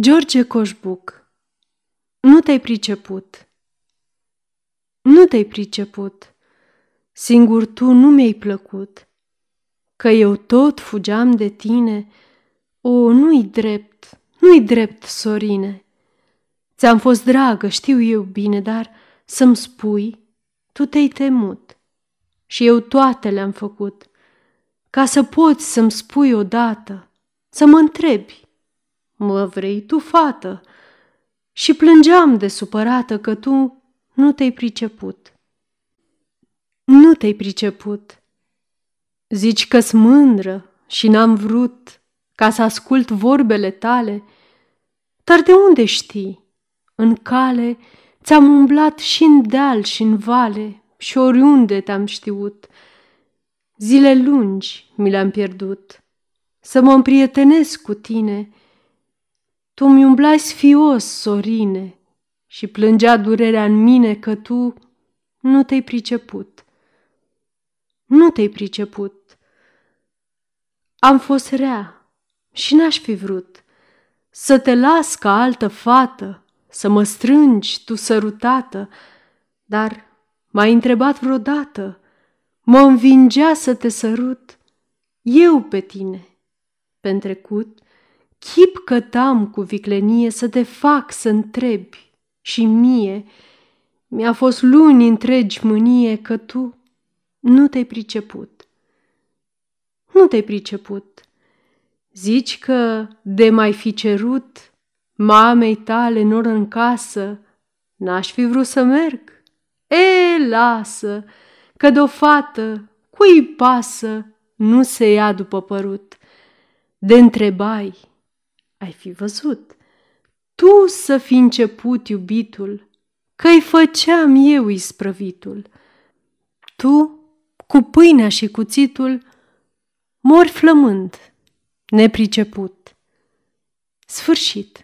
George Coșbuc Nu te-ai priceput. Nu te-ai priceput. Singur tu nu mi-ai plăcut. Că eu tot fugeam de tine. O, nu-i drept, nu-i drept, Sorine. Ți-am fost dragă, știu eu bine, dar să-mi spui, tu te-ai temut. Și eu toate le-am făcut. Ca să poți să-mi spui odată, să mă întrebi Mă vrei tu, fată? Și plângeam de supărată că tu nu te-ai priceput. Nu te-ai priceput. Zici că-s mândră și n-am vrut ca să ascult vorbele tale, dar de unde știi? În cale ți-am umblat și în deal și în vale și oriunde te-am știut. Zile lungi mi le-am pierdut. Să mă împrietenesc cu tine – tu mi umblați sfios, Sorine, și plângea durerea în mine că tu nu te-ai priceput. Nu te-ai priceput. Am fost rea și n-aș fi vrut să te las ca altă fată, să mă strângi tu sărutată, dar m-ai întrebat vreodată, mă învingea să te sărut eu pe tine, pe trecut, Chip cătam cu viclenie să te fac să întrebi și mie mi-a fost luni întregi mânie că tu nu te-ai priceput. Nu te-ai priceput. Zici că de mai fi cerut mamei tale nor în casă, n-aș fi vrut să merg. E, lasă, că de-o fată cui pasă nu se ia după părut. De întrebai, ai fi văzut. Tu să fi început iubitul, că-i făceam eu isprăvitul. Tu, cu pâinea și cuțitul, mori flămând, nepriceput. Sfârșit.